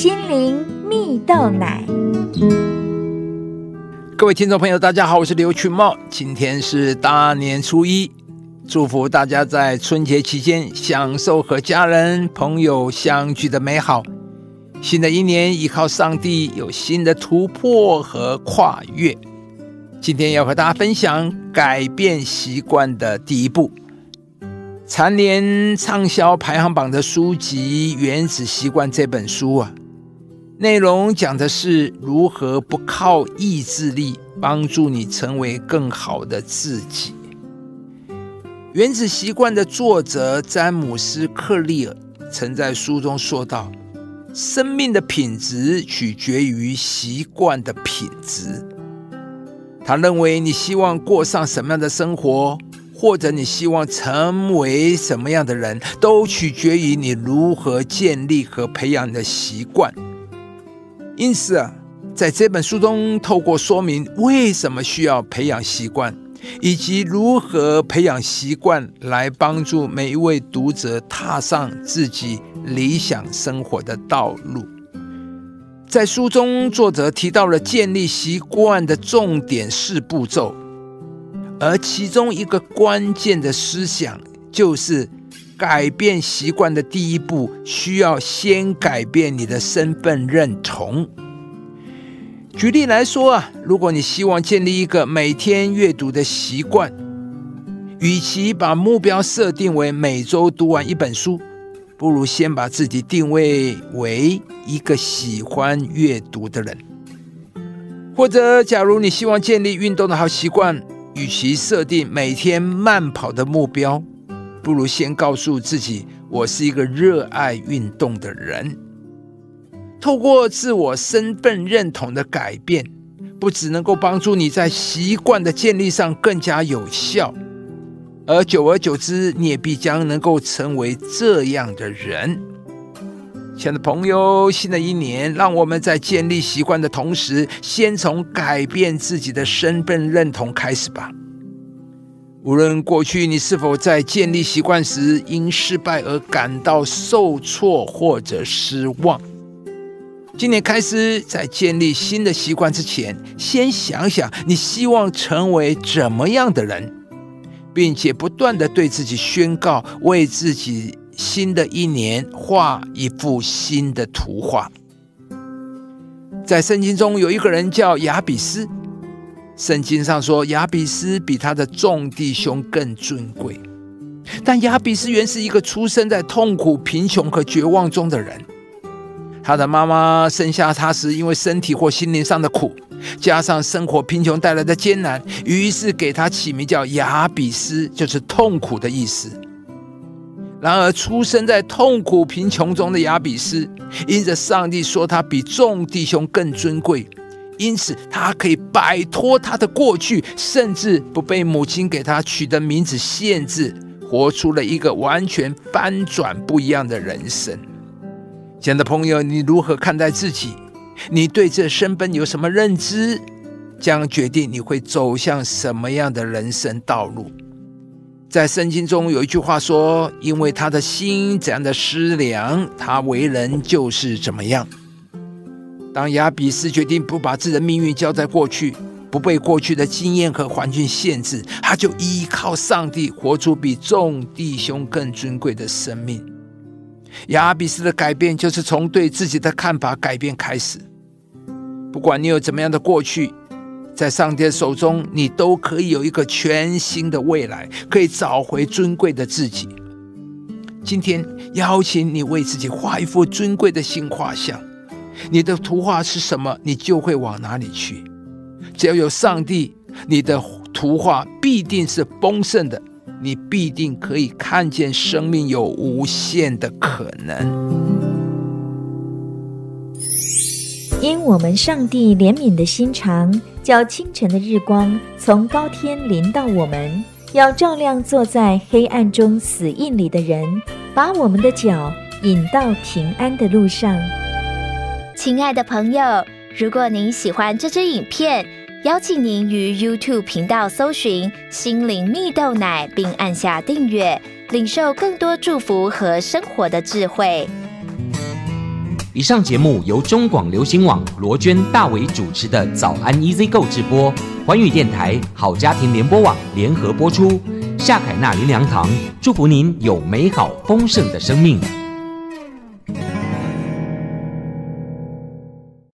心灵蜜豆奶。各位听众朋友，大家好，我是刘群茂。今天是大年初一，祝福大家在春节期间享受和家人朋友相聚的美好。新的一年，依靠上帝有新的突破和跨越。今天要和大家分享改变习惯的第一步。蝉联畅销排行榜的书籍《原子习惯》这本书啊。内容讲的是如何不靠意志力帮助你成为更好的自己。《原子习惯》的作者詹姆斯·克利尔曾在书中说道：“生命的品质取决于习惯的品质。”他认为，你希望过上什么样的生活，或者你希望成为什么样的人，都取决于你如何建立和培养你的习惯。因此啊，在这本书中，透过说明为什么需要培养习惯，以及如何培养习惯来帮助每一位读者踏上自己理想生活的道路。在书中，作者提到了建立习惯的重点四步骤，而其中一个关键的思想就是。改变习惯的第一步，需要先改变你的身份认同。举例来说啊，如果你希望建立一个每天阅读的习惯，与其把目标设定为每周读完一本书，不如先把自己定位为一个喜欢阅读的人。或者，假如你希望建立运动的好习惯，与其设定每天慢跑的目标。不如先告诉自己，我是一个热爱运动的人。透过自我身份认同的改变，不只能够帮助你在习惯的建立上更加有效，而久而久之，你也必将能够成为这样的人。亲爱的朋友，新的一年，让我们在建立习惯的同时，先从改变自己的身份认同开始吧。无论过去你是否在建立习惯时因失败而感到受挫或者失望，今年开始在建立新的习惯之前，先想想你希望成为怎么样的人，并且不断的对自己宣告，为自己新的一年画一幅新的图画。在圣经中有一个人叫亚比斯。圣经上说，亚比斯比他的众弟兄更尊贵，但亚比斯原是一个出生在痛苦、贫穷和绝望中的人。他的妈妈生下他时，因为身体或心灵上的苦，加上生活贫穷带来的艰难，于是给他起名叫亚比斯，就是痛苦的意思。然而，出生在痛苦贫穷中的亚比斯，因着上帝说他比众弟兄更尊贵。因此，他可以摆脱他的过去，甚至不被母亲给他取的名字限制，活出了一个完全翻转不一样的人生。亲爱的朋友，你如何看待自己？你对这身份有什么认知？将决定你会走向什么样的人生道路。在圣经中有一句话说：“因为他的心怎样的思量，他为人就是怎么样。”当亚比斯决定不把自己的命运交在过去，不被过去的经验和环境限制，他就依靠上帝活出比众弟兄更尊贵的生命。亚比斯的改变就是从对自己的看法改变开始。不管你有怎么样的过去，在上帝的手中，你都可以有一个全新的未来，可以找回尊贵的自己。今天邀请你为自己画一幅尊贵的新画像。你的图画是什么，你就会往哪里去。只要有上帝，你的图画必定是丰盛的，你必定可以看见生命有无限的可能。因我们上帝怜悯的心肠，叫清晨的日光从高天临到我们，要照亮坐在黑暗中死印里的人，把我们的脚引到平安的路上。亲爱的朋友，如果您喜欢这支影片，邀请您于 YouTube 频道搜寻“心灵蜜豆奶”，并按下订阅，领受更多祝福和生活的智慧。以上节目由中广流行网罗娟、大伟主持的《早安 EZ 购》直播，环宇电台好家庭联播网联合播出。夏凯纳林良堂祝福您有美好丰盛的生命。